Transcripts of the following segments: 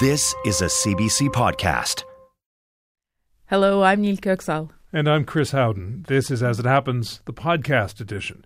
This is a CBC podcast. Hello, I'm Nil Köksal. And I'm Chris Howden. This is As It Happens, the podcast edition.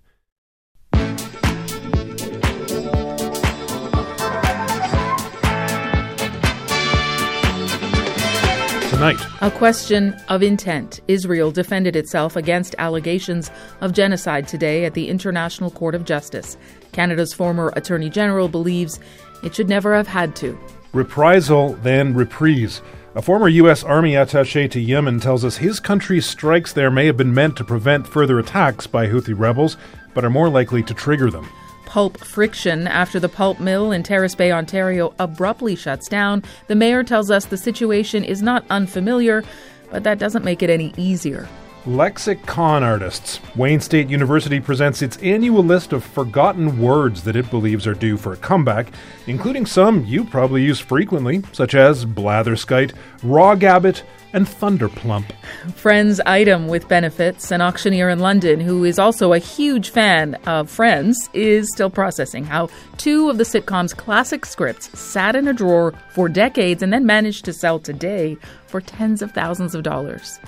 Tonight, A question of intent. Israel defended itself against allegations of genocide today at the International Court of Justice. Canada's former Attorney General believes it should never have had to. Reprisal, then reprise. A former U.S. Army attache to Yemen tells us his country's strikes there may have been meant to prevent further attacks by Houthi rebels, but are more likely to trigger them. Pulp friction after the pulp mill in Terrace Bay, Ontario abruptly shuts down. The mayor tells us the situation is not unfamiliar, but that doesn't make it any easier. Lexic con artists. Wayne State University presents its annual list of forgotten words that it believes are due for a comeback, including some you probably use frequently, such as blatherskite, rawgabbit, and thunderplump. Friends item with benefits, an auctioneer in London who is also a huge fan of Friends, is still processing how two of the sitcom's classic scripts sat in a drawer for decades and then managed to sell today for tens of thousands of dollars.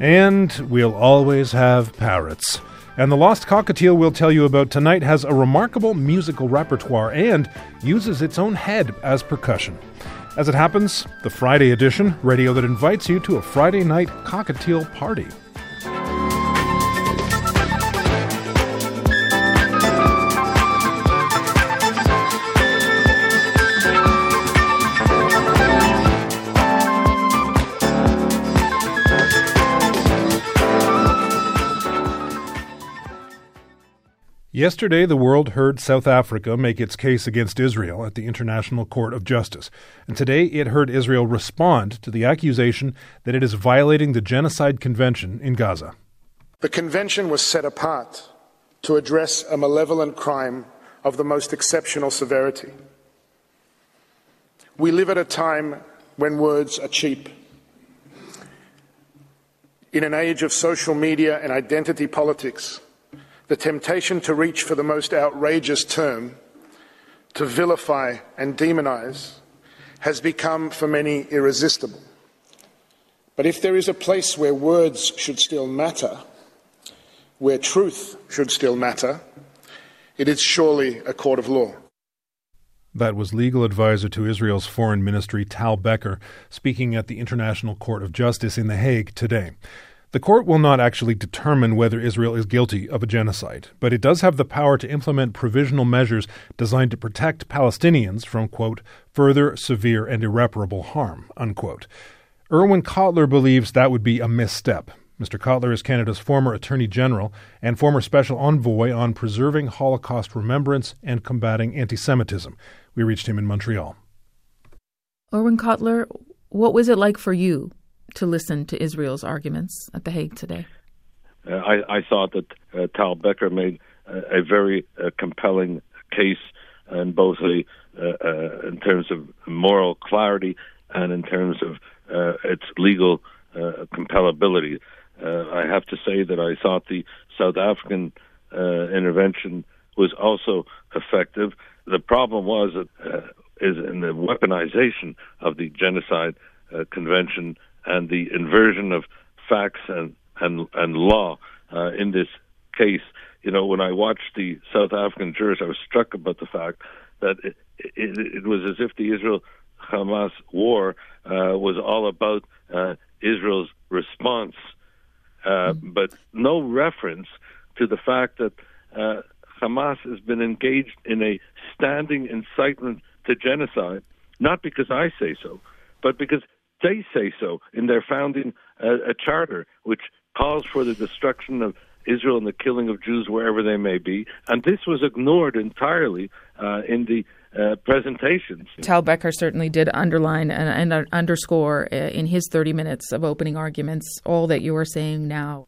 And we'll always have parrots. And the Lost Cockatiel we'll tell you about tonight has a remarkable musical repertoire and uses its own head as percussion. As it happens, the Friday edition, radio that invites you to a Friday night cockatiel party. Yesterday, the world heard South Africa make its case against Israel at the International Court of Justice. And today, it heard Israel respond to the accusation that it is violating the Genocide Convention in Gaza. The convention was set apart to address a malevolent crime of the most exceptional severity. We live at a time when words are cheap. In an age of social media and identity politics, the temptation to reach for the most outrageous term, to vilify and demonize, has become for many irresistible. But if there is a place where words should still matter, where truth should still matter, it is surely a court of law. That was legal advisor to Israel's foreign ministry, Tal Becker, speaking at the International Court of Justice in The Hague today. The court will not actually determine whether Israel is guilty of a genocide, but it does have the power to implement provisional measures designed to protect Palestinians from, quote, further severe and irreparable harm, unquote. Irwin Cotler believes that would be a misstep. Mr. Cotler is Canada's former Attorney General and former Special Envoy on preserving Holocaust remembrance and combating anti Semitism. We reached him in Montreal. Irwin Cotler, what was it like for you to listen to Israel's arguments at The Hague today? Uh, I, I, thought that uh, Tal Becker made a, a very uh, compelling case, in both a, uh, uh, in terms of moral clarity and in terms of uh, its legal compellability. I have to say that I thought the South African intervention was also effective. The problem was is in the weaponization of the genocide convention and the inversion of facts and and and law uh, in this case. You know, when I watched the South African jurors, I was struck about the fact that it, it, it was as if the Israel Hamas war uh, was all about uh, Israel's response, uh, mm-hmm. but no reference to the fact that uh, Hamas has been engaged in a standing incitement to genocide, not because I say so, but because they say so in their founding uh, a charter, which calls for the destruction of Israel and the killing of Jews wherever they may be. And this was ignored entirely uh, in the uh, presentations. Tal Becker certainly did underline and, and underscore uh, in his 30 minutes of opening arguments all that you are saying now.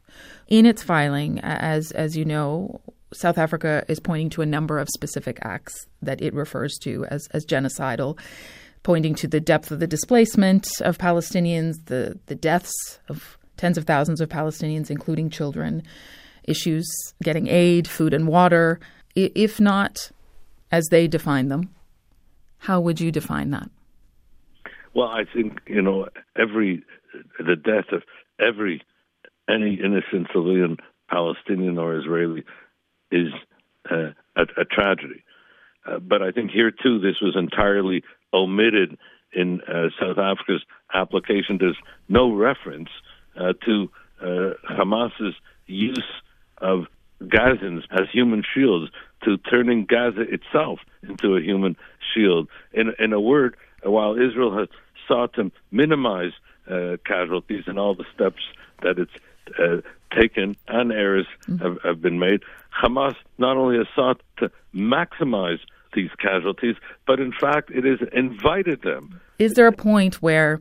In its filing, as as you know, South Africa is pointing to a number of specific acts that it refers to as, as genocidal, pointing to the depth of the displacement of Palestinians, the, the deaths of tens of thousands of Palestinians, including children, issues getting aid, food and water. If not as they define them, how would you define that? Well, I think you know every the death of every any innocent civilian, Palestinian or Israeli, is uh, a, a, tragedy. Uh, but I think here too, this was entirely omitted in uh, South Africa's application. There's no reference uh, to uh, Hamas's use of Gazans as human shields to turning Gaza itself into a human shield. In, in a word, while Israel has sought to minimize uh, casualties and all the steps that it's uh, taken and errors mm-hmm. have, have been made, Hamas not only has sought to maximize these casualties, but in fact, it has invited them. Is there a point where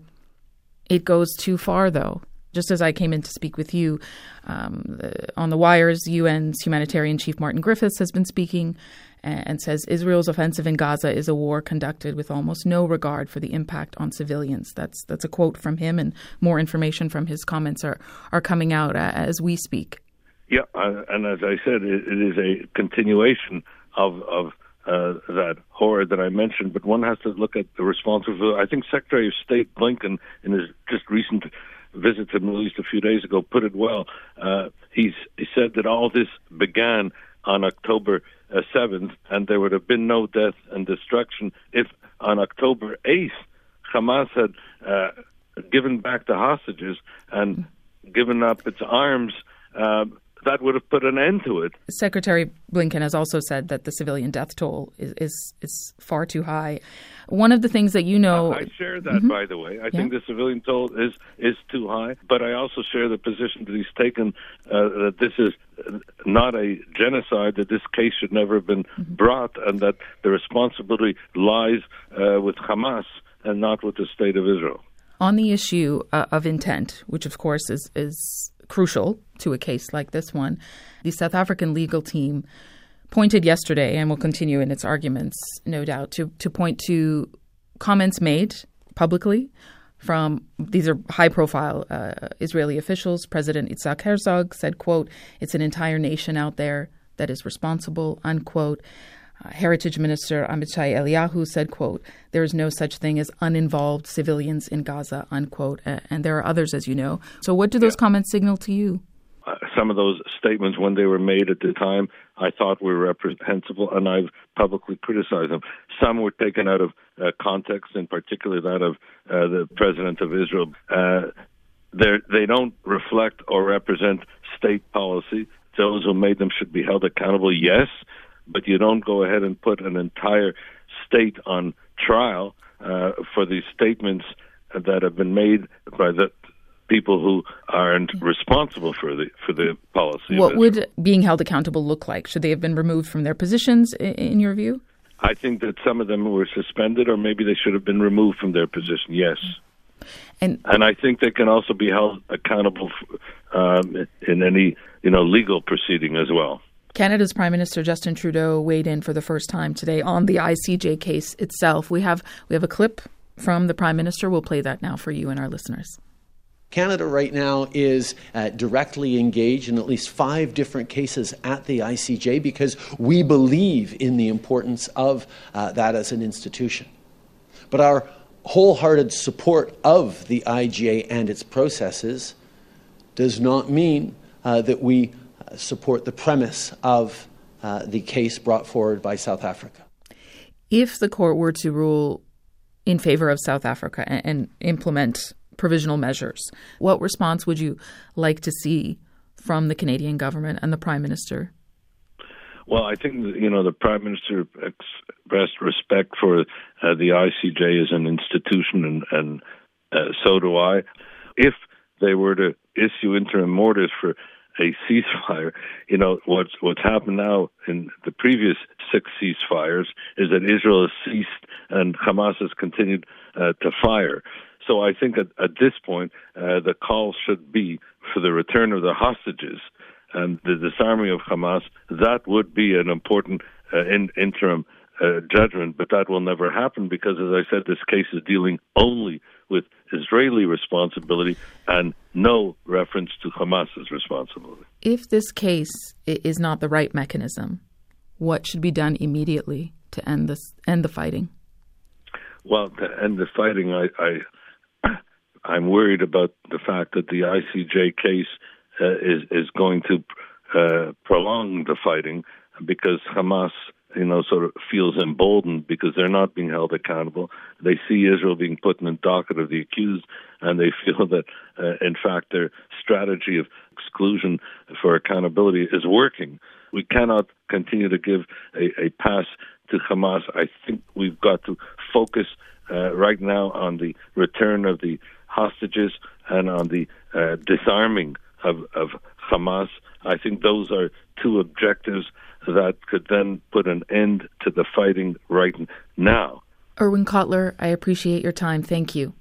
it goes too far, though? just as I came in to speak with you um, on the wires, UN's humanitarian chief Martin Griffiths has been speaking and says Israel's offensive in Gaza is a war conducted with almost no regard for the impact on civilians. That's that's a quote from him, and more information from his comments are are coming out as we speak. Yeah, uh, and as I said, it, it is a continuation of of uh, that horror that I mentioned, but one has to look at the response responsibility. I think Secretary of State Blinken, in his just recent visit to the Middle East a few days ago put it well. Uh, he said that all this began on October uh, 7th, and there would have been no death and destruction if on October 8th Hamas had uh, given back the hostages and given up its arms. Uh, that would have put an end to it. Secretary Blinken has also said that the civilian death toll is is, is far too high. One of the things that you know, I share that, mm-hmm. by the way. I yeah. think the civilian toll is is too high, but I also share the position that he's taken uh, that this is not a genocide, that this case should never have been mm-hmm. brought, and that the responsibility lies uh, with Hamas and not with the state of Israel. On the issue uh, of intent, which of course is is crucial to a case like this one. The South African legal team pointed yesterday and will continue in its arguments, no doubt, to, to point to comments made publicly from these are high profile uh, Israeli officials. President Itzhak Herzog said, quote, it's an entire nation out there that is responsible, unquote. Uh, Heritage Minister Amichai Eliyahu said, quote, there is no such thing as uninvolved civilians in Gaza, unquote. And there are others, as you know. So what do those yeah. comments signal to you? Uh, some of those statements, when they were made at the time, I thought were reprehensible, and I've publicly criticized them. Some were taken out of uh, context, in particular that of uh, the president of Israel. Uh, they don't reflect or represent state policy. Those who made them should be held accountable, yes, but you don't go ahead and put an entire state on trial uh, for these statements that have been made by the people who aren't responsible for the for the policy. What would being held accountable look like? Should they have been removed from their positions, in your view? I think that some of them were suspended, or maybe they should have been removed from their position. Yes. And, and I think they can also be held accountable for, um, in any you know legal proceeding as well. Canada's Prime Minister Justin Trudeau weighed in for the first time today on the ICJ case itself. We have we have a clip from the Prime Minister. We'll play that now for you and our listeners. Canada right now is uh, directly engaged in at least five different cases at the ICJ because we believe in the importance of uh, that as an institution. But our wholehearted support of the ICJ and its processes does not mean uh, that we support the premise of uh, the case brought forward by South Africa. If the court were to rule in favor of South Africa and, and implement provisional measures. What response would you like to see from the Canadian government and the Prime Minister? Well, I think you know the Prime Minister expressed respect for uh, the ICJ as an institution, and, and uh, so do I. If they were to issue interim orders for a ceasefire. You know what's what's happened now in the previous six ceasefires is that Israel has ceased and Hamas has continued uh, to fire. So I think at, at this point uh, the call should be for the return of the hostages and the disarming of Hamas. That would be an important uh, in, interim uh, judgment, but that will never happen because, as I said, this case is dealing only with Israeli responsibility and no reference to Hamas's responsibility. If this case is not the right mechanism, what should be done immediately to end this end the fighting? Well, to end the fighting, I, I I'm worried about the fact that the ICJ case uh, is is going to uh, prolong the fighting because Hamas you know, sort of feels emboldened because they're not being held accountable. They see Israel being put in the docket of the accused, and they feel that, uh, in fact, their strategy of exclusion for accountability is working. We cannot continue to give a, a pass to Hamas. I think we've got to focus uh, right now on the return of the hostages and on the uh, disarming of, of Hamas. I think those are two objectives that could then put an end to the fighting right now. Irwin Cotler, I appreciate your time. Thank you.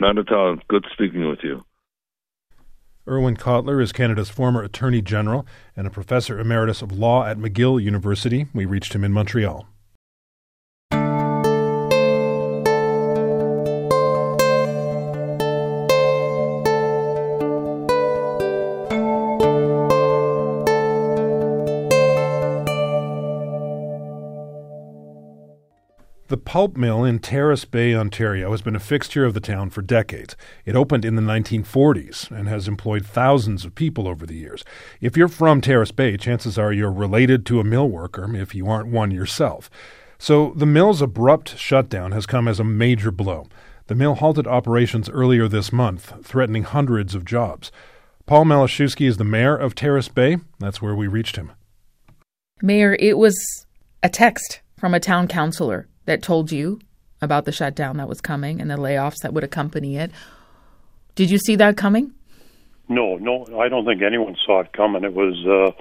Not at all. Good speaking with you. Irwin Cotler is Canada's former Attorney General and a professor emeritus of law at McGill University. We reached him in Montreal. The pulp mill in Terrace Bay, Ontario, has been a fixture of the town for decades. It opened in the 1940s and has employed thousands of people over the years. If you're from Terrace Bay, chances are you're related to a mill worker if you aren't one yourself. So the mill's abrupt shutdown has come as a major blow. The mill halted operations earlier this month, threatening hundreds of jobs. Paul Malashewski is the mayor of Terrace Bay. That's where we reached him. Mayor, it was a text from a town councillor that told you about the shutdown that was coming and the layoffs that would accompany it. Did you see that coming? No, no, I don't think anyone saw it coming. It was uh,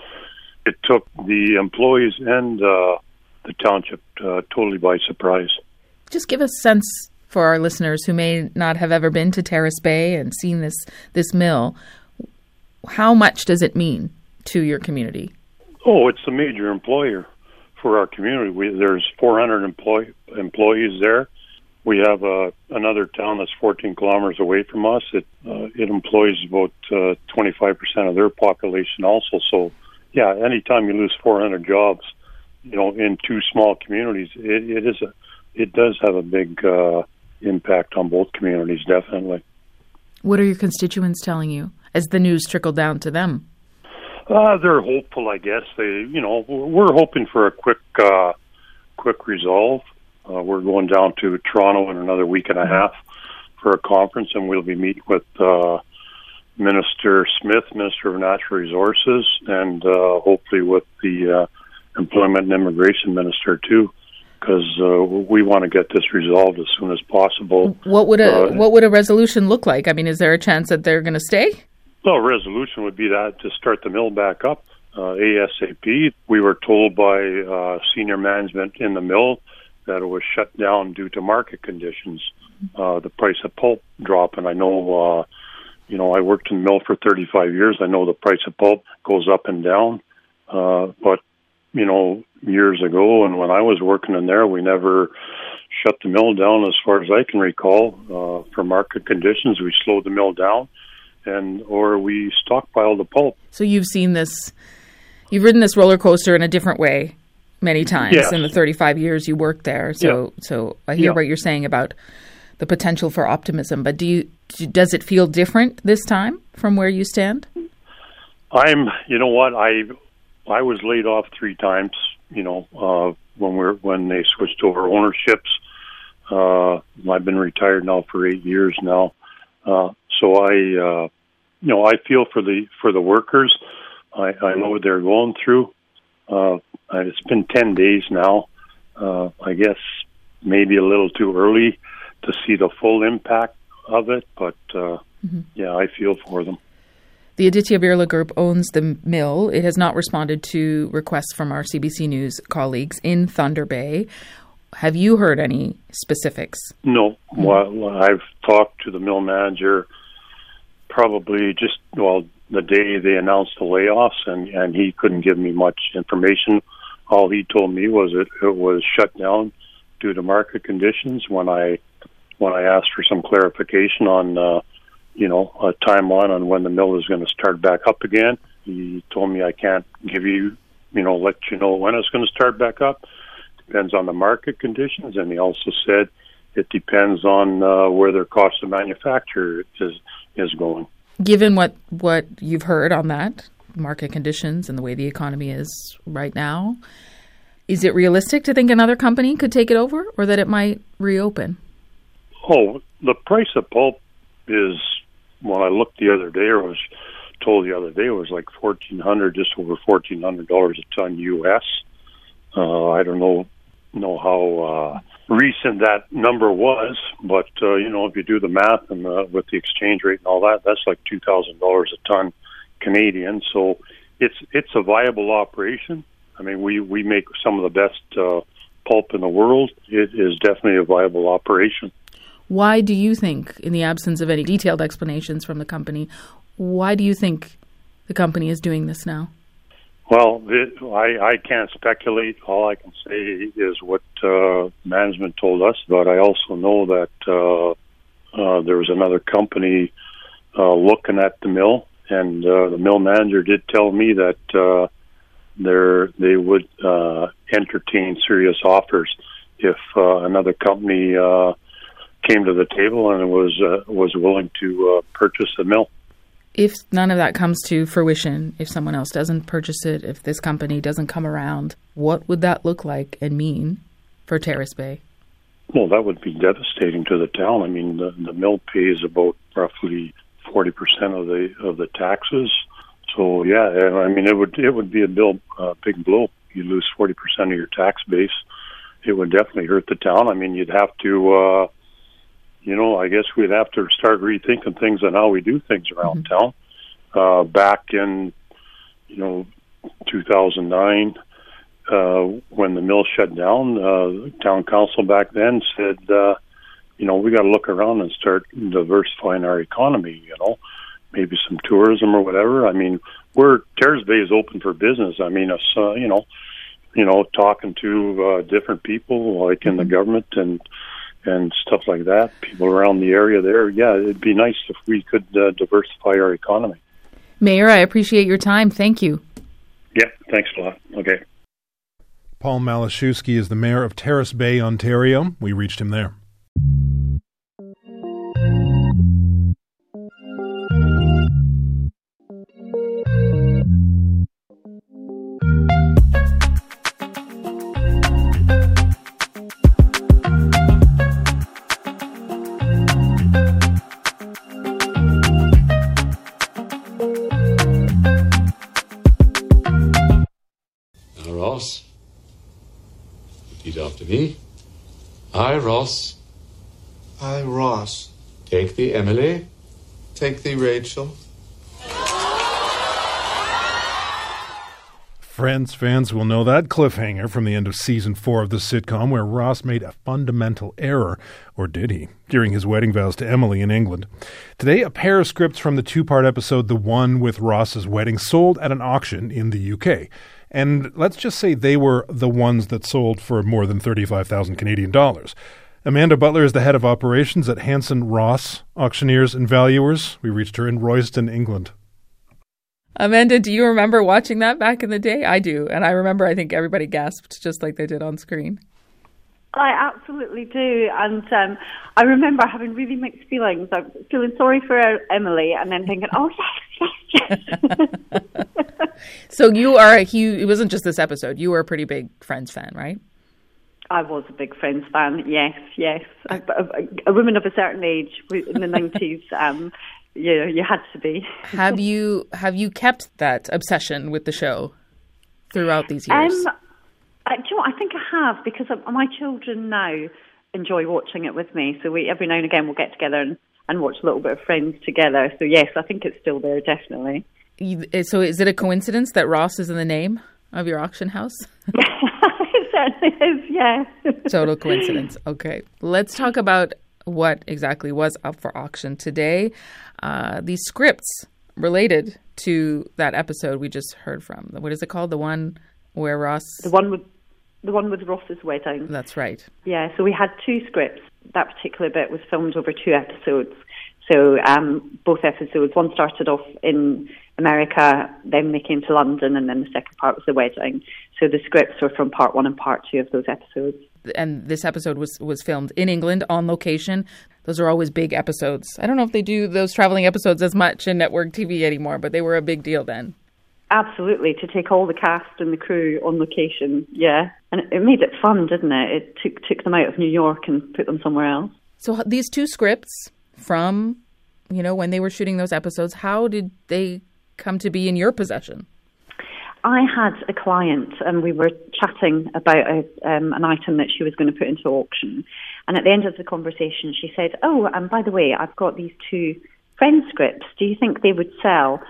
it took the employees and uh, the township uh, totally by surprise. Just give a sense for our listeners who may not have ever been to Terrace Bay and seen this this mill. How much does it mean to your community? Oh, it's a major employer for our community. We, there's 400 employ, employees there. We have uh, another town that's 14 kilometers away from us. It uh, it employs about uh, 25% of their population also. So, yeah, anytime you lose 400 jobs, you know, in two small communities, it, it is a it does have a big uh, impact on both communities, definitely. What are your constituents telling you as the news trickled down to them? Uh, they're hopeful, I guess. They, you know, we're hoping for a quick, uh, quick resolve. Uh, we're going down to Toronto in another week and a half for a conference, and we'll be meeting with uh, Minister Smith, Minister of Natural Resources, and uh, hopefully with the uh, Employment and Immigration Minister too, because uh, we want to get this resolved as soon as possible. What would a uh, what would a resolution look like? I mean, is there a chance that they're going to stay? Well, resolution would be that to start the mill back up uh, ASAP. We were told by uh, senior management in the mill that it was shut down due to market conditions, uh, the price of pulp drop. And I know, uh, you know, I worked in the mill for 35 years. I know the price of pulp goes up and down. Uh, but, you know, years ago and when I was working in there, we never shut the mill down as far as I can recall uh, for market conditions. We slowed the mill down and or we stockpile the pulp. So you've seen this, you've ridden this roller coaster in a different way many times yes. in the 35 years you worked there. So yeah. so I hear yeah. what you're saying about the potential for optimism, but do you does it feel different this time from where you stand? I'm, you know what, I I was laid off 3 times, you know, uh when we're when they switched over ownerships. Uh I've been retired now for 8 years now. Uh so I uh you know, I feel for the for the workers. I, I know what they're going through. Uh, it's been ten days now. Uh, I guess maybe a little too early to see the full impact of it, but uh, mm-hmm. yeah, I feel for them. The Aditya Birla Group owns the mill. It has not responded to requests from our CBC News colleagues in Thunder Bay. Have you heard any specifics? No. Well, I've talked to the mill manager probably just, well, the day they announced the layoffs, and, and he couldn't give me much information. All he told me was it, it was shut down due to market conditions. When I when I asked for some clarification on uh, you know, a timeline on when the mill is going to start back up again. He told me I can't give you, you know, let you know when it's going to start back up. Depends on the market conditions, and he also said it depends on uh, where their cost of manufacture is is going. Given what what you've heard on that market conditions and the way the economy is right now, is it realistic to think another company could take it over, or that it might reopen? Oh, the price of pulp is when I looked the other day, or was told the other day, it was like fourteen hundred, just over fourteen hundred dollars a ton U.S. Uh, I don't know know how uh, recent that number was, but uh, you know if you do the math and uh, with the exchange rate and all that, that's like two thousand dollars a ton Canadian. So it's it's a viable operation. I mean, we we make some of the best uh, pulp in the world. It is definitely a viable operation. Why do you think, in the absence of any detailed explanations from the company, why do you think the company is doing this now? Well, it, I, I can't speculate. All I can say is what uh, management told us, but I also know that uh, uh, there was another company uh, looking at the mill, and uh, the mill manager did tell me that uh, they would uh, entertain serious offers if uh, another company uh, came to the table and was uh, was willing to uh, purchase the mill. If none of that comes to fruition, if someone else doesn't purchase it, if this company doesn't come around, what would that look like and mean for Terrace Bay? Well, that would be devastating to the town. I mean, the, the mill pays about roughly forty percent of the of the taxes. So yeah, I mean, it would it would be a bill, uh, big blow. You lose forty percent of your tax base. It would definitely hurt the town. I mean, you'd have to uh, you know, I guess we'd have to start rethinking things on how we do things around mm-hmm. town. Uh, back in, you know, 2009, uh, when the mill shut down, uh, town council back then said, uh, you know, we got to look around and start diversifying our economy. You know, maybe some tourism or whatever. I mean, we're Terrace Bay is open for business. I mean, us, uh, you know, you know, talking to uh, different people like in the mm-hmm. government and and stuff like that, people around the area there, yeah, it'd be nice if we could uh, diversify our economy. Mayor, I appreciate your time. Thank you. Yeah, thanks a lot. Okay. Paul Malashewski is the mayor of Terrace Bay, Ontario. We reached him there. Me. I, Ross. I, Ross. Take thee, Emily. Take thee, Rachel. Friends fans will know that cliffhanger from the end of season four of the sitcom where Ross made a fundamental error, or did he, during his wedding vows to Emily in England. Today, a pair of scripts from the two part episode The One with Ross's Wedding sold at an auction in the UK. And let's just say they were the ones that sold for more than 35,000 Canadian dollars. Amanda Butler is the head of operations at Hanson Ross Auctioneers and Valuers. We reached her in Royston, England. Amanda, do you remember watching that back in the day? I do. And I remember, I think everybody gasped just like they did on screen. I absolutely do. And um, I remember having really mixed feelings. I'm feeling sorry for Emily and then thinking, oh, yes, yes, yes. so you are a huge, it wasn't just this episode, you were a pretty big Friends fan, right? I was a big Friends fan, yes, yes. A, a, a woman of a certain age in the 90s, um, you, you had to be. have you have you kept that obsession with the show throughout these years? Um, I, do you know what? I think I have because my children now enjoy watching it with me. So we every now and again we'll get together and and watch a little bit of Friends together. So yes, I think it's still there, definitely. So is it a coincidence that Ross is in the name of your auction house? it certainly is, yeah. Total coincidence. Okay. Let's talk about what exactly was up for auction today. Uh, these scripts related to that episode we just heard from. What is it called? The one where Ross. The one with the one with Ross's wedding. That's right. Yeah. So we had two scripts. That particular bit was filmed over two episodes. So um, both episodes, one started off in America, then they came to London, and then the second part was the wedding. So the scripts were from part one and part two of those episodes. And this episode was was filmed in England on location. Those are always big episodes. I don't know if they do those traveling episodes as much in network TV anymore, but they were a big deal then. Absolutely, to take all the cast and the crew on location, yeah, and it made it fun, didn't it? It took took them out of New York and put them somewhere else. So these two scripts from, you know, when they were shooting those episodes, how did they come to be in your possession? I had a client and we were chatting about a, um, an item that she was going to put into auction. And at the end of the conversation, she said, Oh, and by the way, I've got these two friend scripts. Do you think they would sell?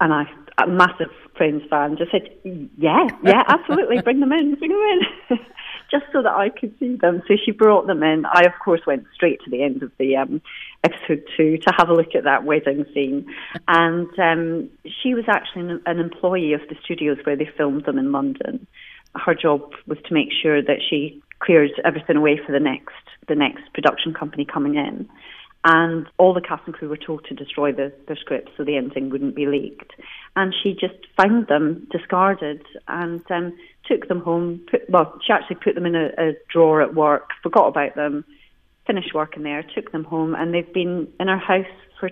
And I, a massive Friends fan, just said, Yeah, yeah, absolutely. bring them in, bring them in. just so that I could see them. So she brought them in. I, of course, went straight to the end of the um, episode two to have a look at that wedding scene. And um, she was actually an, an employee of the studios where they filmed them in London. Her job was to make sure that she cleared everything away for the next the next production company coming in. And all the cast and crew were told to destroy the, their scripts so the ending wouldn't be leaked. And she just found them discarded and um, took them home. Put, well, she actually put them in a, a drawer at work, forgot about them, finished working there, took them home, and they've been in our house for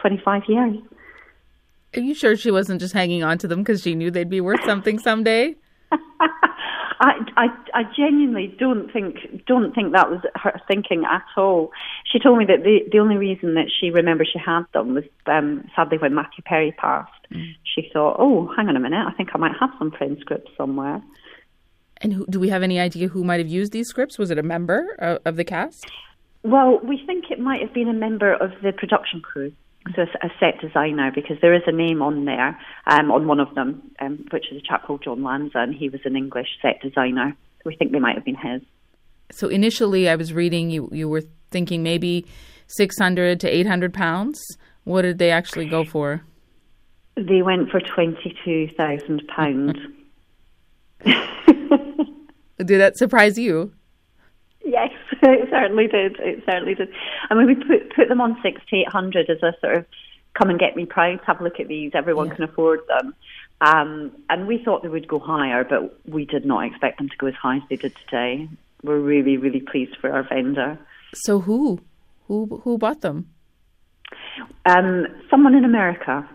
25 years. Are you sure she wasn't just hanging on to them because she knew they'd be worth something someday? I, I, I genuinely don't think don't think that was her thinking at all. She told me that the the only reason that she remembered she had them was um, sadly when Matthew Perry passed. Mm. She thought, oh, hang on a minute, I think I might have some friend scripts somewhere. And who, do we have any idea who might have used these scripts? Was it a member of, of the cast? Well, we think it might have been a member of the production crew so a, set designer because there is a name on there um, on one of them, um, which is a chap called John Lanza, and he was an English set designer. So we think they might have been his. So initially, I was reading you you were thinking maybe six hundred to eight hundred pounds. What did they actually go for? They went for twenty two thousand pounds. did that surprise you? Yes, it certainly did. It certainly did. I mean, we put put them on six to eight hundred as a sort of come and get me price. Have a look at these. Everyone yeah. can afford them. Um, and we thought they would go higher, but we did not expect them to go as high as they did today. We're really, really pleased for our vendor. So who, who, who bought them? Um, someone in America.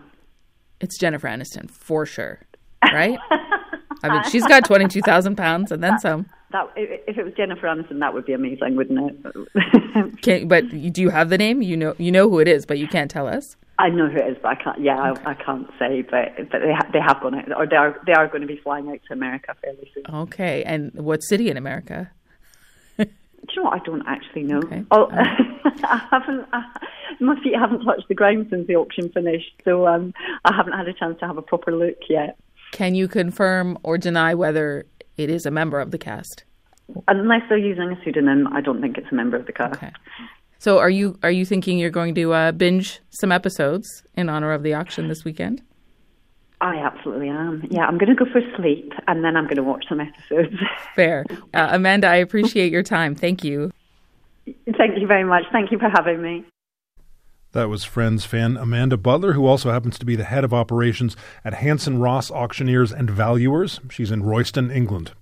It's Jennifer Aniston for sure, right? I mean, she's got twenty two thousand pounds and then some that if it was Jennifer Aniston, that would be amazing, wouldn't it? can, but do you have the name? You know, you know who it is, but you can't tell us. I know who it is, but I can't. Yeah, okay. I, I, can't say. But but they ha- they have gone out, or they are they are going to be flying out to America fairly soon. Okay, and what city in America? Do you know what? I don't actually know. Okay. Oh, I haven't. I, my feet haven't touched the ground since the auction finished, so um, I haven't had a chance to have a proper look yet. Can you confirm or deny whether it is a member of the cast. Unless they're using a pseudonym, I don't think it's a member of the cast. Okay. So, are you are you thinking you're going to uh, binge some episodes in honor of the auction this weekend? I absolutely am. Yeah, I'm going to go for sleep and then I'm going to watch some episodes. Fair, uh, Amanda. I appreciate your time. Thank you. Thank you very much. Thank you for having me. That was Friends fan Amanda Butler, who also happens to be the head of operations at Hanson Ross Auctioneers and Valuers. She's in Royston, England.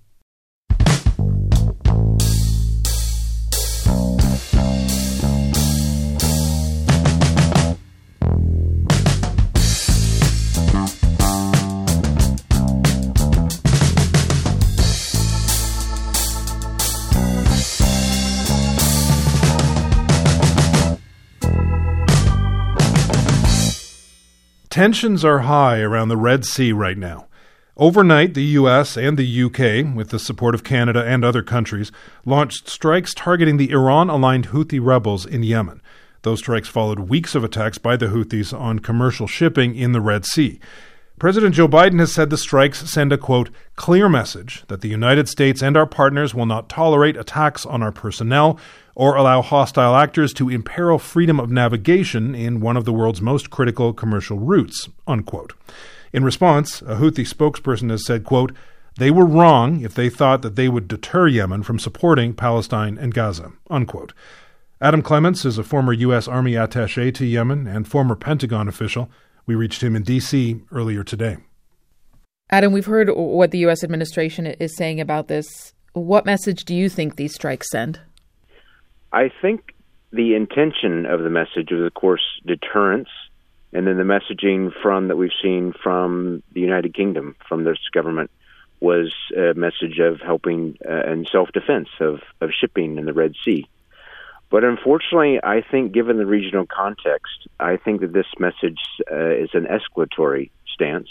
Tensions are high around the Red Sea right now. Overnight, the US and the UK, with the support of Canada and other countries, launched strikes targeting the Iran aligned Houthi rebels in Yemen. Those strikes followed weeks of attacks by the Houthis on commercial shipping in the Red Sea. President Joe Biden has said the strikes send a quote, clear message that the United States and our partners will not tolerate attacks on our personnel or allow hostile actors to imperil freedom of navigation in one of the world's most critical commercial routes, unquote. In response, a Houthi spokesperson has said, quote, they were wrong if they thought that they would deter Yemen from supporting Palestine and Gaza, unquote. Adam Clements is a former U.S. Army attache to Yemen and former Pentagon official. We reached him in D.C. earlier today. Adam, we've heard what the U.S. administration is saying about this. What message do you think these strikes send? I think the intention of the message was, of course, deterrence, and then the messaging from that we've seen from the United Kingdom, from this government, was a message of helping uh, and self-defense of, of shipping in the Red Sea. But unfortunately, I think given the regional context, I think that this message uh, is an escalatory stance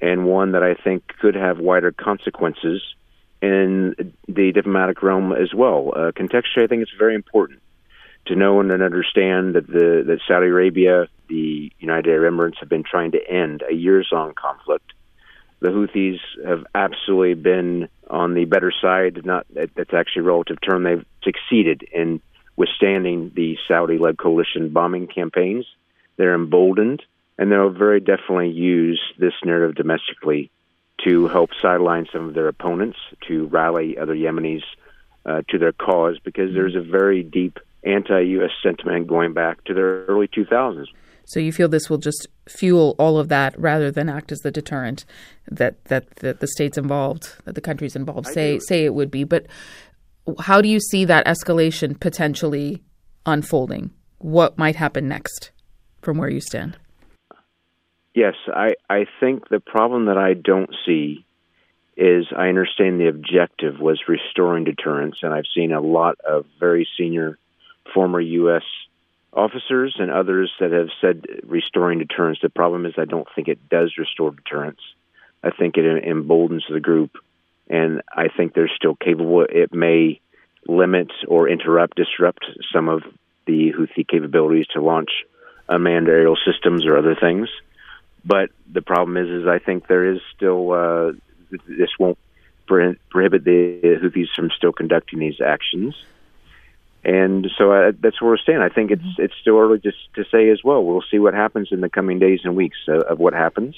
and one that I think could have wider consequences in the diplomatic realm as well. Uh, contextually, I think it's very important to know and understand that the that Saudi Arabia, the United Arab Emirates have been trying to end a years-long conflict. The Houthis have absolutely been on the better side. Not that's actually a relative term. They've succeeded in withstanding the Saudi led coalition bombing campaigns. They're emboldened, and they'll very definitely use this narrative domestically to help sideline some of their opponents, to rally other Yemenis uh, to their cause, because there's a very deep anti U.S. sentiment going back to the early 2000s. So you feel this will just fuel all of that rather than act as the deterrent that that, that the states involved, that the countries involved say say it would be. But how do you see that escalation potentially unfolding? What might happen next from where you stand? Yes, I, I think the problem that I don't see is I understand the objective was restoring deterrence, and I've seen a lot of very senior former U.S. officers and others that have said restoring deterrence. The problem is I don't think it does restore deterrence. I think it emboldens the group and I think they're still capable. It may limit or interrupt, disrupt some of the Houthi capabilities to launch unmanned aerial systems or other things. But the problem is, is I think there is still uh, this won't prohibit the Houthis from still conducting these actions. And so uh, that's where we're standing. I think it's mm-hmm. it's still early to, to say as well. We'll see what happens in the coming days and weeks uh, of what happens.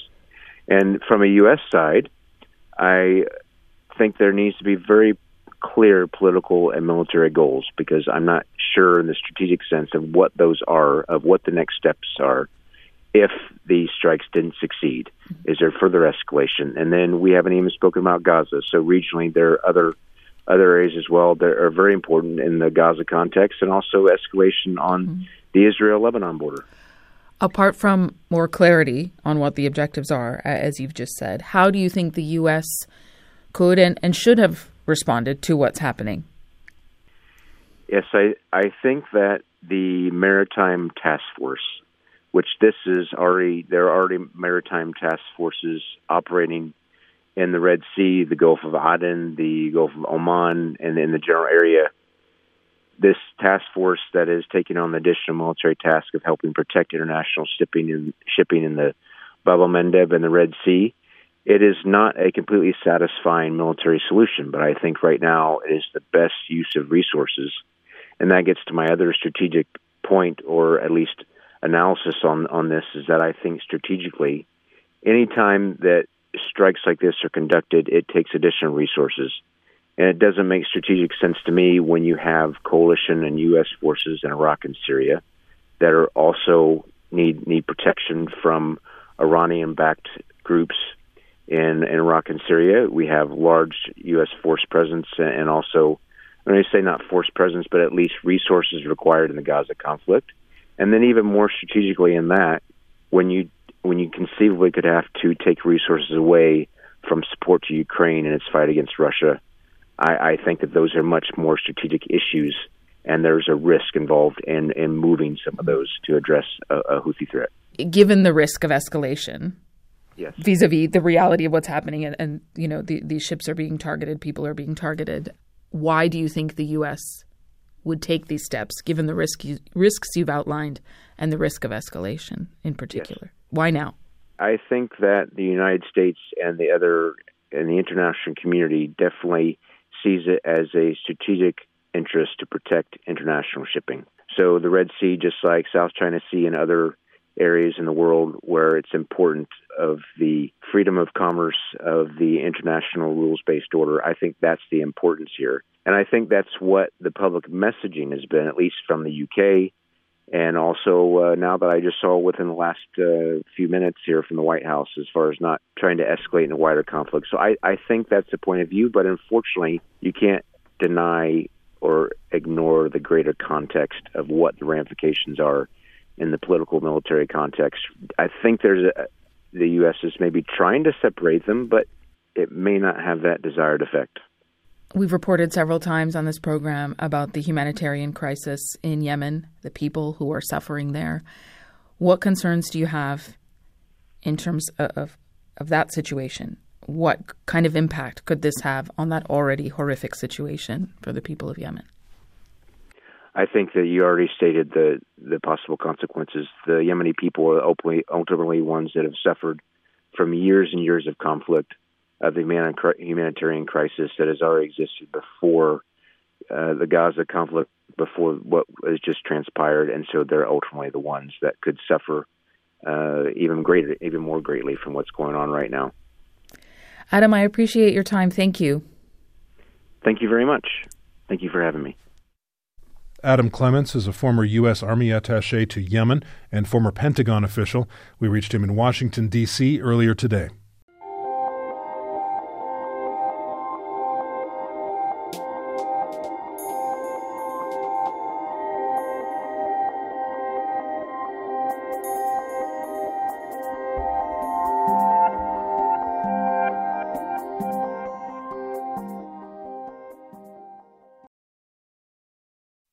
And from a U.S. side, I think there needs to be very clear political and military goals because I'm not sure in the strategic sense of what those are, of what the next steps are if the strikes didn't succeed. Is there further escalation? And then we haven't even spoken about Gaza. So regionally, there are other other areas as well that are very important in the Gaza context, and also escalation on mm-hmm. the Israel-Lebanon border. Apart from more clarity on what the objectives are, as you've just said, how do you think the U.S could and, and should have responded to what's happening? Yes, I, I think that the Maritime Task Force, which this is already, there are already maritime task forces operating in the Red Sea, the Gulf of Aden, the Gulf of Oman, and in the general area. This task force that is taking on the additional military task of helping protect international shipping and shipping in the Bab el Mandeb and the Red Sea it is not a completely satisfying military solution, but I think right now it is the best use of resources. And that gets to my other strategic point, or at least analysis on, on this, is that I think strategically, anytime that strikes like this are conducted, it takes additional resources. And it doesn't make strategic sense to me when you have coalition and U.S. forces in Iraq and Syria that are also need need protection from Iranian-backed groups in, in Iraq and Syria. We have large U.S. force presence and also, I mean, say not force presence, but at least resources required in the Gaza conflict. And then even more strategically in that, when you when you conceivably could have to take resources away from support to Ukraine in its fight against Russia, I, I think that those are much more strategic issues, and there's a risk involved in in moving some of those to address a, a Houthi threat. Given the risk of escalation, yes. vis-a-vis the reality of what's happening and, and you know the, these ships are being targeted people are being targeted why do you think the us would take these steps, given the risk you, risks you've outlined and the risk of escalation in particular? Yes. Why now? I think that the United States and the other and the international community definitely sees it as a strategic interest to protect international shipping. So the Red Sea, just like South China Sea and other areas in the world where it's important of the freedom of commerce of the international rules-based order, I think that's the importance here. And I think that's what the public messaging has been, at least from the UK, and also uh, now that I just saw within the last uh, few minutes here from the White House, as far as not trying to escalate in a wider conflict. So I, I think that's the point of view, but unfortunately, you can't deny or ignore the greater context of what the ramifications are in the political military context. I think there's a, the U.S. is maybe trying to separate them, but it may not have that desired effect. We've reported several times on this program about the humanitarian crisis in Yemen, the people who are suffering there. What concerns do you have in terms of, of that situation? What kind of impact could this have on that already horrific situation for the people of Yemen? I think that you already stated the the possible consequences. The Yemeni people are ultimately, ultimately ones that have suffered from years and years of conflict of the humanitarian crisis that has already existed before uh, the Gaza conflict, before what has just transpired, and so they're ultimately the ones that could suffer uh, even greater, even more greatly from what's going on right now. Adam, I appreciate your time. Thank you. Thank you very much. Thank you for having me. Adam Clements is a former U.S. Army attache to Yemen and former Pentagon official. We reached him in Washington, D.C. earlier today.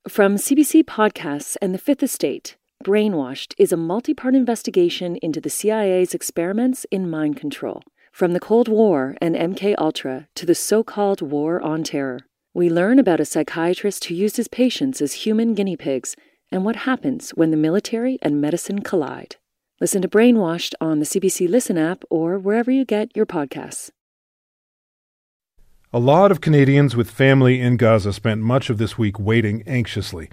From CBC Podcasts and The Fifth Estate, Brainwashed is a multi part investigation into the CIA's experiments in mind control. From the Cold War and MK Ultra to the so called War on Terror, we learn about a psychiatrist who used his patients as human guinea pigs and what happens when the military and medicine collide. Listen to Brainwashed on the CBC Listen app or wherever you get your podcasts. A lot of Canadians with family in Gaza spent much of this week waiting anxiously.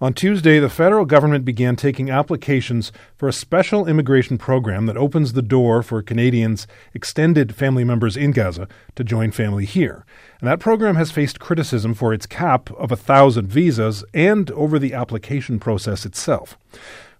On Tuesday, the federal government began taking applications for a special immigration program that opens the door for Canadians' extended family members in Gaza to join family here. And that program has faced criticism for its cap of a thousand visas and over the application process itself.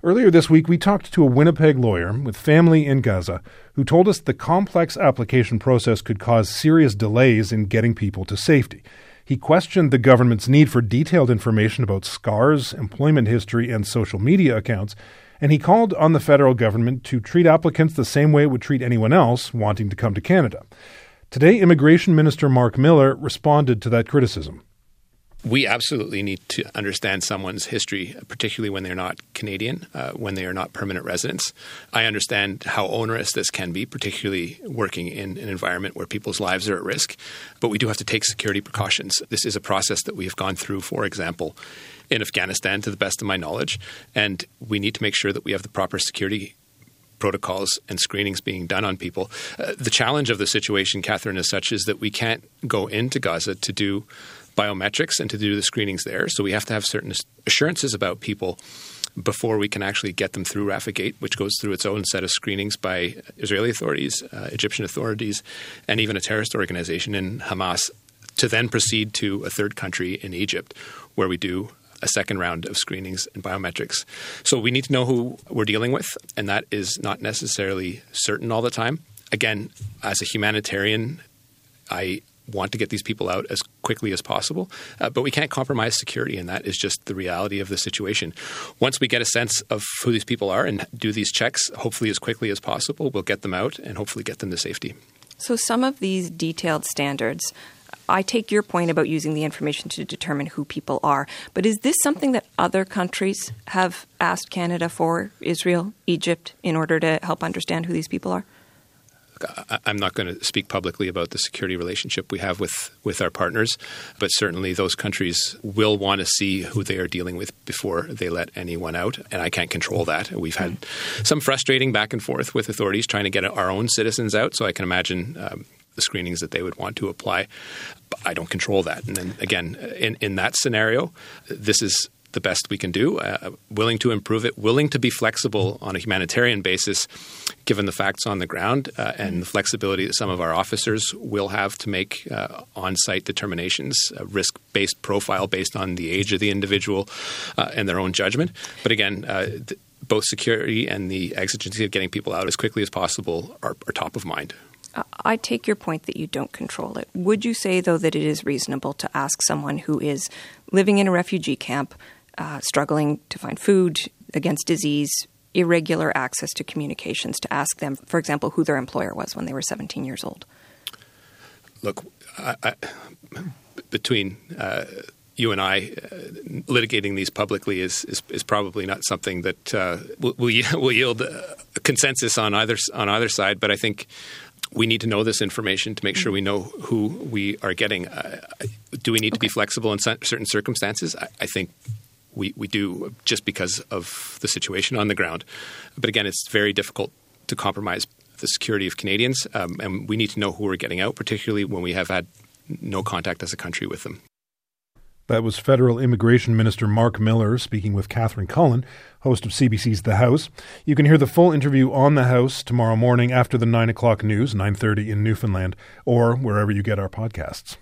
Earlier this week, we talked to a Winnipeg lawyer with family in Gaza who told us the complex application process could cause serious delays in getting people to safety. He questioned the government's need for detailed information about scars, employment history, and social media accounts, and he called on the federal government to treat applicants the same way it would treat anyone else wanting to come to Canada. Today, Immigration Minister Mark Miller responded to that criticism we absolutely need to understand someone's history, particularly when they're not Canadian, uh, when they are not permanent residents. I understand how onerous this can be, particularly working in an environment where people's lives are at risk. But we do have to take security precautions. This is a process that we have gone through, for example, in Afghanistan, to the best of my knowledge. And we need to make sure that we have the proper security protocols and screenings being done on people. Uh, the challenge of the situation, Catherine, is such is that we can't go into Gaza to do biometrics and to do the screenings there. So we have to have certain assurances about people before we can actually get them through Rafah Gate, which goes through its own set of screenings by Israeli authorities, uh, Egyptian authorities, and even a terrorist organization in Hamas, to then proceed to a third country in Egypt, where we do a second round of screenings and biometrics. So we need to know who we're dealing with, and that is not necessarily certain all the time. Again, as a humanitarian, I want to get these people out as quickly as possible, uh, but we can't compromise security, and that is just the reality of the situation. Once we get a sense of who these people are and do these checks, hopefully as quickly as possible, we'll get them out and hopefully get them to safety. So, some of these detailed standards. I take your point about using the information to determine who people are, but is this something that other countries have asked Canada for, Israel, Egypt, in order to help understand who these people are? Look, I, am not going to speak publicly about the security relationship we have with, with our partners, but certainly those countries will want to see who they are dealing with before they let anyone out, and I can't control that. We've had some frustrating back and forth with authorities trying to get our own citizens out, so I can imagine. Um, the screenings that they would want to apply. But I don't control that. And then again, in, in that scenario, this is the best we can do, uh, willing to improve it, willing to be flexible on a humanitarian basis, given the facts on the ground uh, and the flexibility that some of our officers will have to make uh, on site determinations, risk based profile based on the age of the individual uh, and their own judgment. But again, uh, th- both security and the exigency of getting people out as quickly as possible are, are top of mind. I take your point that you don't control it. Would you say, though, that it is reasonable to ask someone who is living in a refugee camp, uh, struggling to find food against disease, irregular access to communications, to ask them, for example, who their employer was when they were 17 years old? Look, I, I, between uh, you and I, uh, litigating these publicly is, is, is probably not something that uh, will, will, yield a consensus on either on either side. But I think we need to know this information to make sure we know who we are getting. Uh, do we need okay. to be flexible in certain circumstances? I, I think we, we do just because of the situation on the ground. But again, it's very difficult to compromise the security of Canadians, um, and we need to know who we're getting out, particularly when we have had no contact as a country with them. That was Federal Immigration Minister Mark Miller speaking with Catherine Cullen, host of CBC's The House. You can hear the full interview on The House tomorrow morning after the 9 o'clock news, 9.30 in Newfoundland, or wherever you get our podcasts.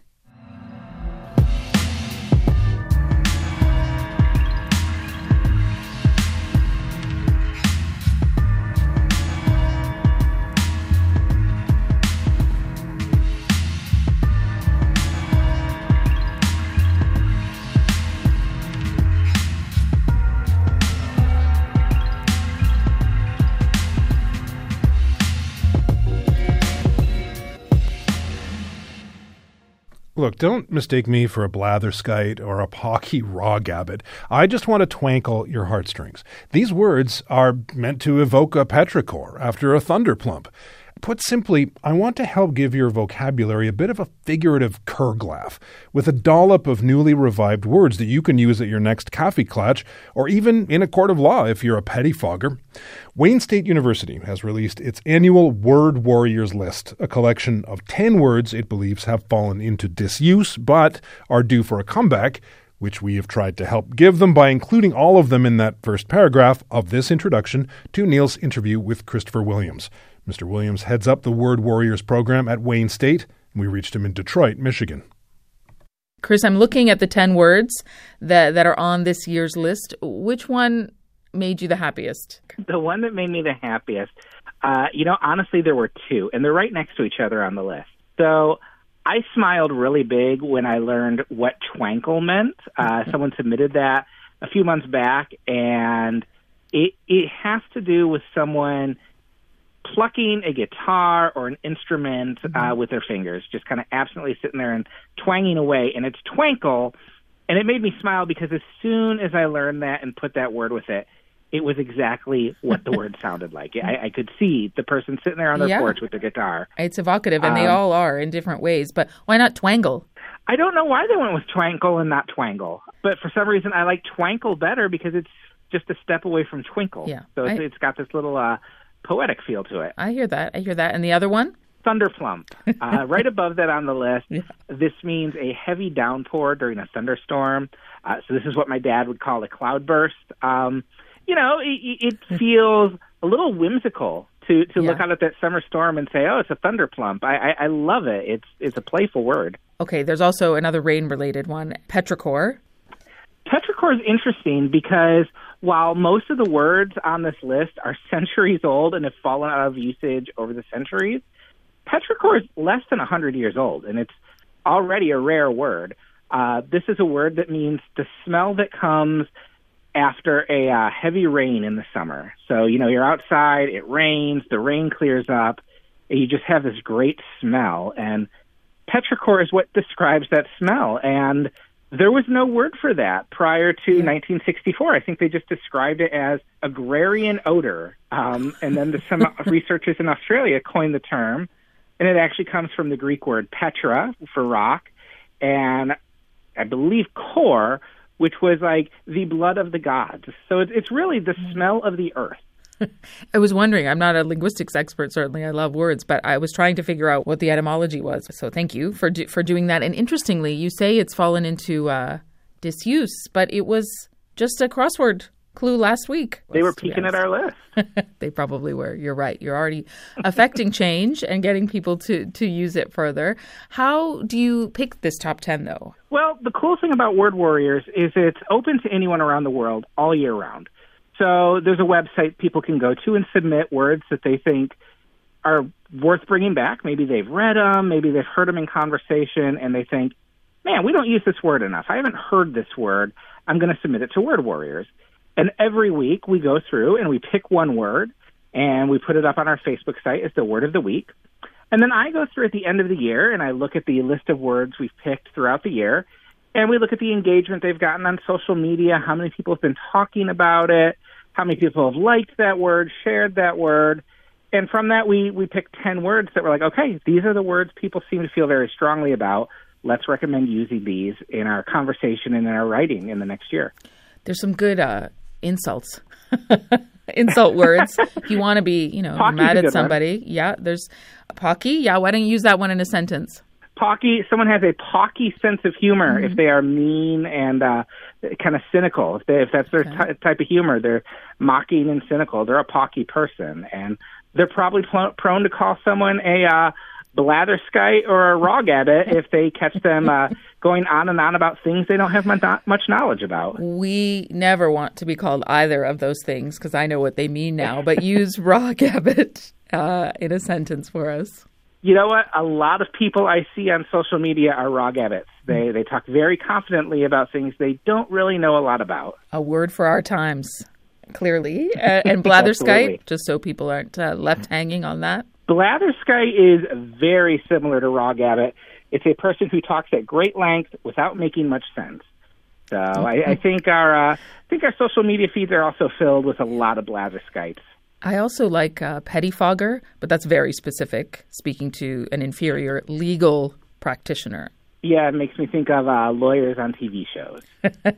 Look, don't mistake me for a blatherskite or a pocky rawgabbit. I just want to twankle your heartstrings. These words are meant to evoke a petrichor after a thunderplump. Put simply, I want to help give your vocabulary a bit of a figurative curglaff, with a dollop of newly revived words that you can use at your next Kaffeeklatsch, or even in a court of law if you're a pettifogger. Wayne State University has released its annual Word Warriors List, a collection of 10 words it believes have fallen into disuse but are due for a comeback, which we have tried to help give them by including all of them in that first paragraph of this introduction to Nil's interview with Christopher Williams. Mr. Williams heads up the Word Warriors program at Wayne State, and we reached him in Detroit, Michigan. Chris, I'm looking at the 10 words that, that are on this year's list. Which one made you the happiest? The one that made me the happiest, uh, you know, honestly, there were two, and they're right next to each other on the list. So I smiled really big when I learned what twankle meant. Uh, someone submitted that a few months back, and it, it has to do with someone – plucking a guitar or an instrument uh, mm-hmm. with their fingers, just kind of absently sitting there and twanging away. And it's twankle. And it made me smile because as soon as I learned that and put that word with it, it was exactly what the word sounded like. I, I, could see the person sitting there on their yeah. porch with their guitar. It's evocative, and um, they all are in different ways. But why not twangle? I don't know why they went with twankle and not twangle. But for some reason, I like twankle better because it's just a step away from twinkle. Yeah, so it's, I, it's got this little uh, poetic feel to it. I hear that. I hear that. And the other one? Thunderplump. uh, right above that on the list. Yeah. This means a heavy downpour during a thunderstorm. Uh, so this is what my dad would call a cloudburst. Um, you know, it, it feels a little whimsical to to yeah. look out at that summer storm and say, "Oh, it's a thunderplump." I, I, I love it. It's it's a playful word. Okay, there's also another rain related one, petrichor. Petrichor is interesting because while most of the words on this list are centuries old and have fallen out of usage over the centuries, petrichor is less than 100 years old, and it's already a rare word. Uh, this is a word that means the smell that comes after a uh, heavy rain in the summer. So, you know, you're outside, it rains, the rain clears up, and you just have this great smell. And petrichor is what describes that smell. And there was no word for that prior to 1964. I think they just described it as agrarian odor. Um, and then the, some researchers in Australia coined the term, and it actually comes from the Greek word petra for rock, and I believe core, which was like the blood of the gods. So it's, it's really the smell of the earth. I was wondering, I'm not a linguistics expert, certainly. I love words, but I was trying to figure out what the etymology was. So thank you for, do, for doing that. And interestingly, you say it's fallen into uh, disuse, but it was just a crossword clue last week. They were peeking at our list. they probably were. You're right. You're already affecting change and getting people to, to use it further. How do you pick this top 10, though? Well, the cool thing about Word Warriors is it's open to anyone around the world all year round. So there's a website people can go to and submit words that they think are worth bringing back. Maybe they've read them, maybe they've heard them in conversation, and they think, man, we don't use this word enough. I haven't heard this word. I'm going to submit it to Word Warriors. And every week we go through and we pick one word and we put it up on our Facebook site as the word of the week. And then I go through at the end of the year and I look at the list of words we've picked throughout the year and we look at the engagement they've gotten on social media, how many people have been talking about it, how many people have liked that word, shared that word. And from that, we, we picked 10 words that were like, okay, these are the words people seem to feel very strongly about. Let's recommend using these in our conversation and in our writing in the next year. There's some good uh, insults. Insult words. if you want to be, you know, Pocky's mad at somebody. one. Yeah, there's a pocky. Yeah, why don't you use that one in a sentence? Pocky, someone has a pocky sense of humor Mm-hmm. if they are mean and uh, kind of cynical. If, they, if that's their ty type of humor, they're mocking and cynical. They're a pocky person, and they're probably pl- prone to call someone a uh, blatherskite or a rawgabbit if they catch them uh, going on and on about things they don't have much, much knowledge about. We never want to be called either of those things because I know what they mean now, but use raw gabbit uh, in a sentence for us. You know what? A lot of people I see on social media are rawgabbits. They they talk very confidently about things they don't really know a lot about. A word for our times, clearly. Uh, and blatherskite, just so people aren't uh, left hanging on that. Blatherskite is very similar to rawgabbit. It's a person who talks at great length without making much sense. So I, I think our uh, I think our social media feeds are also filled with a lot of blatherskites. I also like uh, pettifogger, but that's very specific, speaking to an inferior legal practitioner. Yeah, it makes me think of uh, lawyers on TV shows.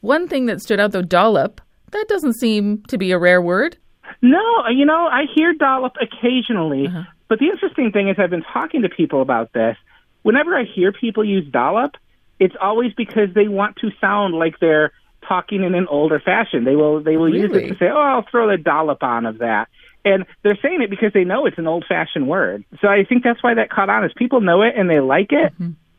One thing that stood out, though, dollop, that doesn't seem to be a rare word. No, you know, I hear dollop occasionally, but the interesting thing is I've been talking to people about this. Whenever I hear people use dollop, it's always because they want to sound like they're talking in an older fashion. They will they will use it to say, "Oh, I'll throw the dollop on of that." And they're saying it because they know it's an old-fashioned word. So I think that's why that caught on is people know it and they like it,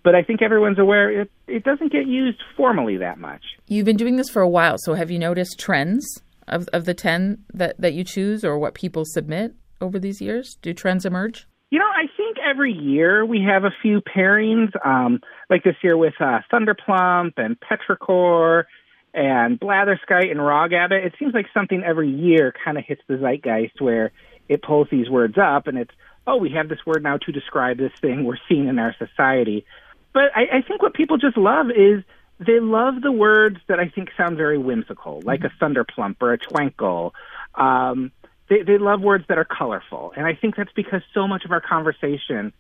but I think everyone's aware it it doesn't get used formally that much. You've been doing this for a while, so have you noticed trends of, of the 10 that, that you choose or what people submit over these years? Do trends emerge? You know, I think every year we have a few pairings, um, like this year with uh, Thunderplump and Petrichor and Blatherskite and Rawgabbit. It seems like something every year kind of hits the zeitgeist where it pulls these words up and it's, oh, we have this word now to describe this thing we're seeing in our society. But I, I think what people just love is they love the words that I think sound very whimsical, like a thunderplump or a twinkle. Um, they, they love words that are colorful. And I think that's because so much of our conversation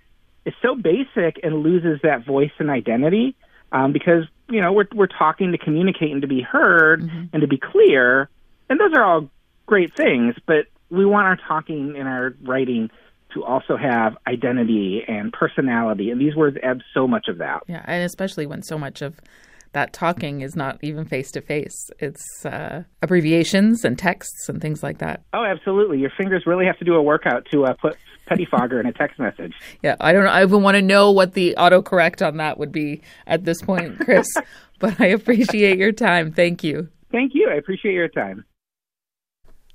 is so basic and loses that voice and identity um, because, you know, we're, we're talking to communicate and to be heard and to be clear. And those are all great things, but we want our talking and our writing to also have identity and personality. And these words add so much of that. Yeah, and especially when so much of that talking is not even face to face. It's uh, abbreviations and texts and things like that. Oh, absolutely. Your fingers really have to do a workout to uh, put pettifogger in a text message. Yeah, I don't. Know I even want to know what the autocorrect on that would be at this point, Chris. but I appreciate your time. Thank you. Thank you. I appreciate your time.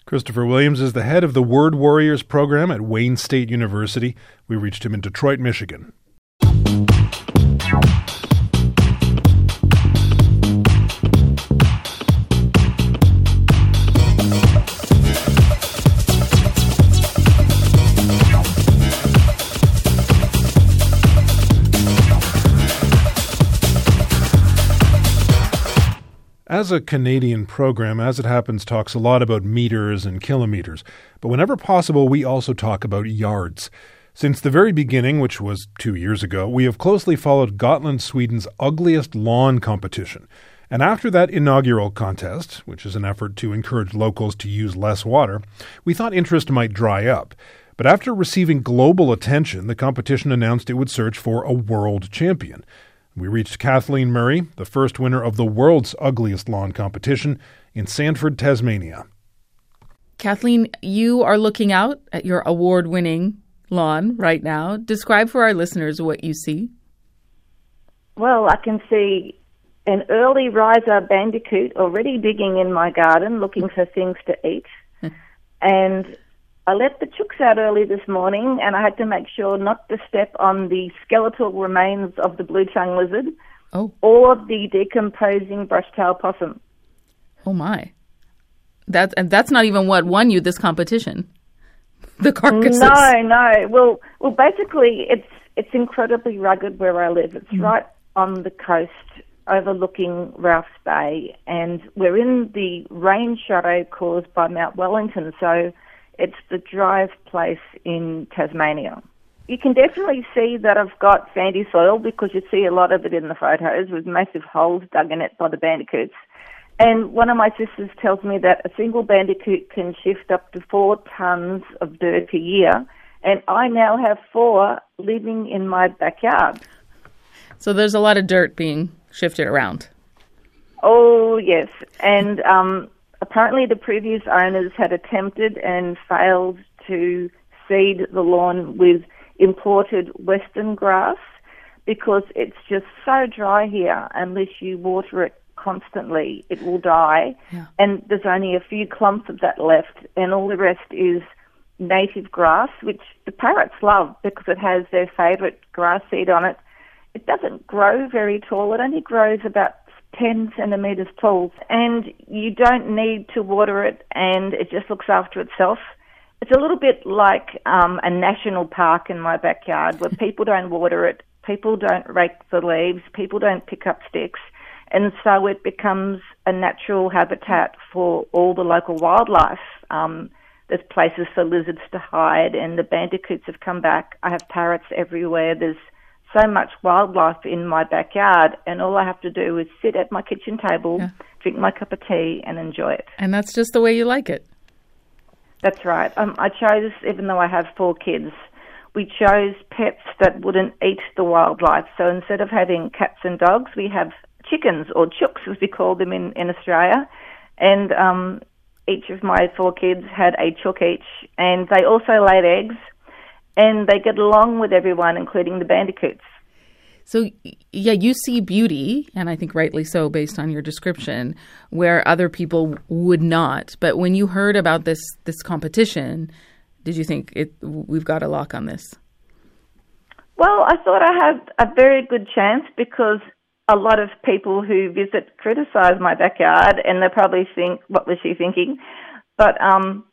Christopher Williams is the head of the Word Warriors program at Wayne State University. We reached him in Detroit, Michigan. Is a Canadian program, as it happens, talks a lot about meters and kilometers. But whenever possible, we also talk about yards. Since the very beginning, which was two years ago, we have closely followed Gotland, Sweden's ugliest lawn competition. And after that inaugural contest, which is an effort to encourage locals to use less water, we thought interest might dry up. But after receiving global attention, the competition announced it would search for a world champion. We reached Kathleen Murray, the first winner of the world's ugliest lawn competition in Sandford, Tasmania. Kathleen, you are looking out at your award winning lawn right now. Describe for our listeners what you see. Well, I can see an early riser bandicoot already digging in my garden looking for things to eat. and I let the chooks out early this morning and I had to make sure not to step on the skeletal remains of the blue tongue lizard oh. or the decomposing brush tail possum. Oh my. That and that's not even what won you this competition. the carcasses. No, no. Well, well, basically, it's it's incredibly rugged where I live. It's mm. right on the coast, overlooking Ralph's Bay, and we're in the rain shadow caused by Mount Wellington. So, it's the driest place in Tasmania. You can definitely see that I've got sandy soil because you see a lot of it in the photos with massive holes dug in it by the bandicoots. And one of my sisters tells me that a single bandicoot can shift up to four tons of dirt a year. And I now have four living in my backyard. So there's a lot of dirt being shifted around. Oh, yes. And um, apparently the previous owners had attempted and failed to seed the lawn with imported western grass because it's just so dry here unless you water it constantly, it will die. Yeah. And there's only a few clumps of that left, and all the rest is native grass, which the parrots love because it has their favourite grass seed on it. It doesn't grow very tall, it only grows about 10 centimetres tall, and you don't need to water it, and it just looks after itself. It's a little bit like um, a national park in my backyard where people don't water it, people don't rake the leaves, people don't pick up sticks and so it becomes a natural habitat for all the local wildlife. Um, there's places for lizards to hide, and the bandicoots have come back. I have parrots everywhere. There's so much wildlife in my backyard, and all I have to do is sit at my kitchen table, yeah. drink my cup of tea, and enjoy it. And that's just the way you like it. That's right. Um, I chose, even though I have four kids, we chose pets that wouldn't eat the wildlife. So instead of having cats and dogs, we have chickens or chooks, as we call them in, in Australia. And um, each of my four kids had a chook each, and they also laid eggs, and they get along with everyone, including the bandicoots. So, yeah, you see beauty, and I think rightly so based on your description, where other people would not. But when you heard about this this competition, did you think it we've got a lock on this? Well, I thought I had a very good chance because a lot of people who visit criticize my backyard and they probably think, what was she thinking? But um,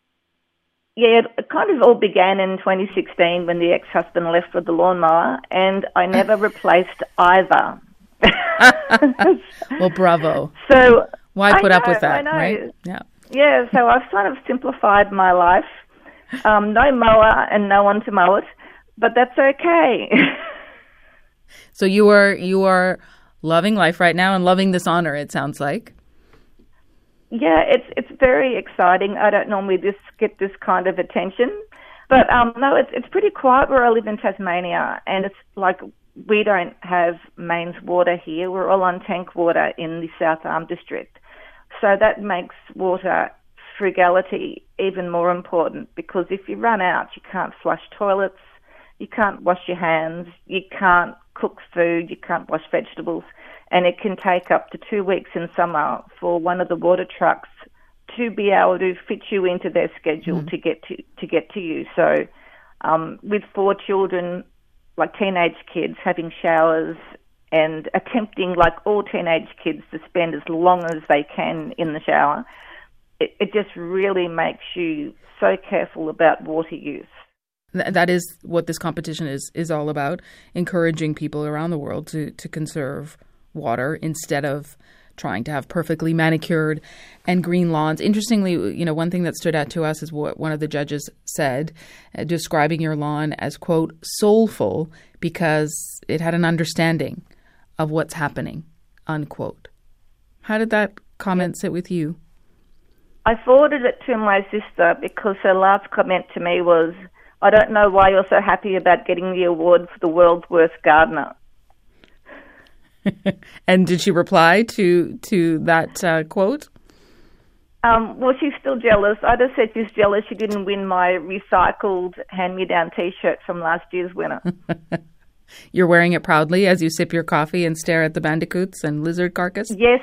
yeah, it kind of all began in 2016 when the ex-husband left with the lawnmower, and I never replaced either. well, bravo. So why put know, up with that, right? Yeah. Yeah. So I've sort of simplified my life. Um, no mower and no one to mow it, but that's okay. so you are you are loving life right now and loving this honor. It sounds like. Yeah, it's it's very exciting. I don't normally just get this kind of attention, but um, no, it's it's pretty quiet where I live in Tasmania, and it's like we don't have mains water here. We're all on tank water in the South Arm district, so that makes water frugality even more important because if you run out, you can't flush toilets, you can't wash your hands, you can't cook food, you can't wash vegetables, and it can take up to two weeks in summer for one of the water trucks to be able to fit you into their schedule mm. to get to to get to you. So, um, with four children, like teenage kids, having showers and attempting, like all teenage kids, to spend as long as they can in the shower, it, it just really makes you so careful about water use that is what this competition is is all about encouraging people around the world to to conserve water instead of trying to have perfectly manicured and green lawns. Interestingly, you know, one thing that stood out to us is what one of the judges said, uh, describing your lawn as, quote, soulful because it had an understanding of what's happening, unquote. How did that comment sit with you? I forwarded it to my sister because her last comment to me was, I don't know why you're so happy about getting the award for the world's worst gardener. and did she reply to to that uh, quote? Um, well, she's still jealous. I just said she's jealous she didn't win my recycled hand-me-down T-shirt from last year's winner. You're wearing it proudly as you sip your coffee and stare at the bandicoots and lizard carcass. Yes,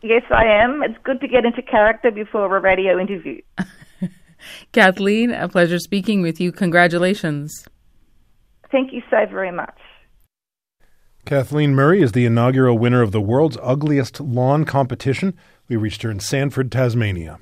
yes, I am. It's good to get into character before a radio interview. Kathleen, a pleasure speaking with you. Congratulations. Thank you so very much. Kathleen Murray is the inaugural winner of the world's ugliest lawn competition. We reached her in Sandford, Tasmania.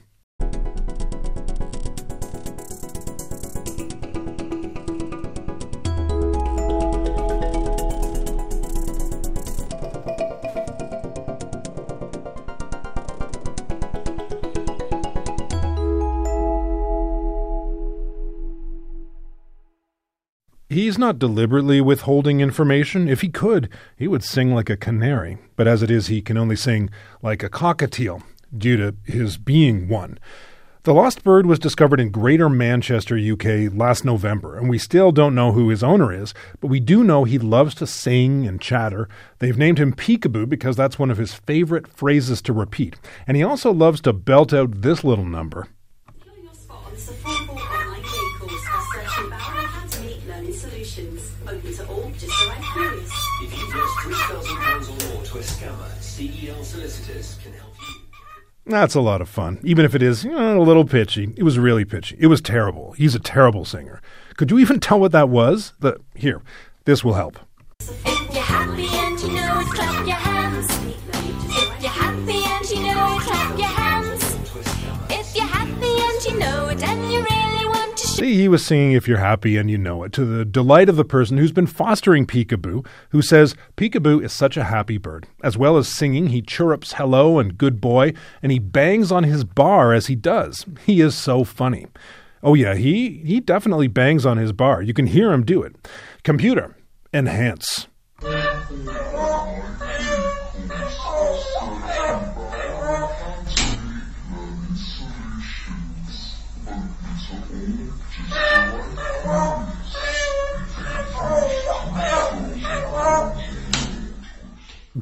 He's not deliberately withholding information. If he could, he would sing like a canary. But as it is, he can only sing like a cockatiel due to his being one. The lost bird was discovered in Greater Manchester, UK last November, and we still don't know who his owner is, but we do know he loves to sing and chatter. They've named him Peekaboo because that's one of his favorite phrases to repeat. And he also loves to belt out this little number. That's a lot of fun, even if it is you know, a little pitchy. It was really pitchy. It was terrible. He's a terrible singer. Could you even tell what that was? The here, this will help. He was singing If You're Happy and You Know It to the delight of the person who's been fostering Peekaboo, who says Peekaboo is such a happy bird. As well as singing, he chirrups hello and good boy, and he bangs on his bar as he does. He is so funny. Oh, yeah, he, he definitely bangs on his bar. You can hear him do it. Computer, enhance.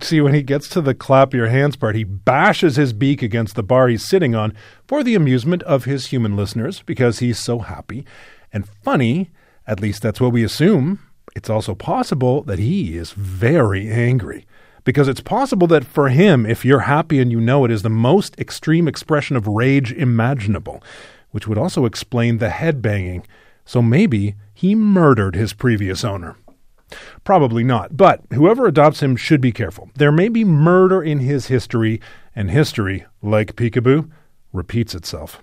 See, when he gets to the clap your hands part, he bashes his beak against the bar he's sitting on for the amusement of his human listeners because he's so happy and funny. At least that's what we assume. It's also possible that he is very angry because it's possible that for him, if you're happy and you know it, is the most extreme expression of rage imaginable, which would also explain the head banging. So maybe he murdered his previous owner. Probably not, but whoever adopts him should be careful. There may be murder in his history, and history, like Peekaboo, repeats itself.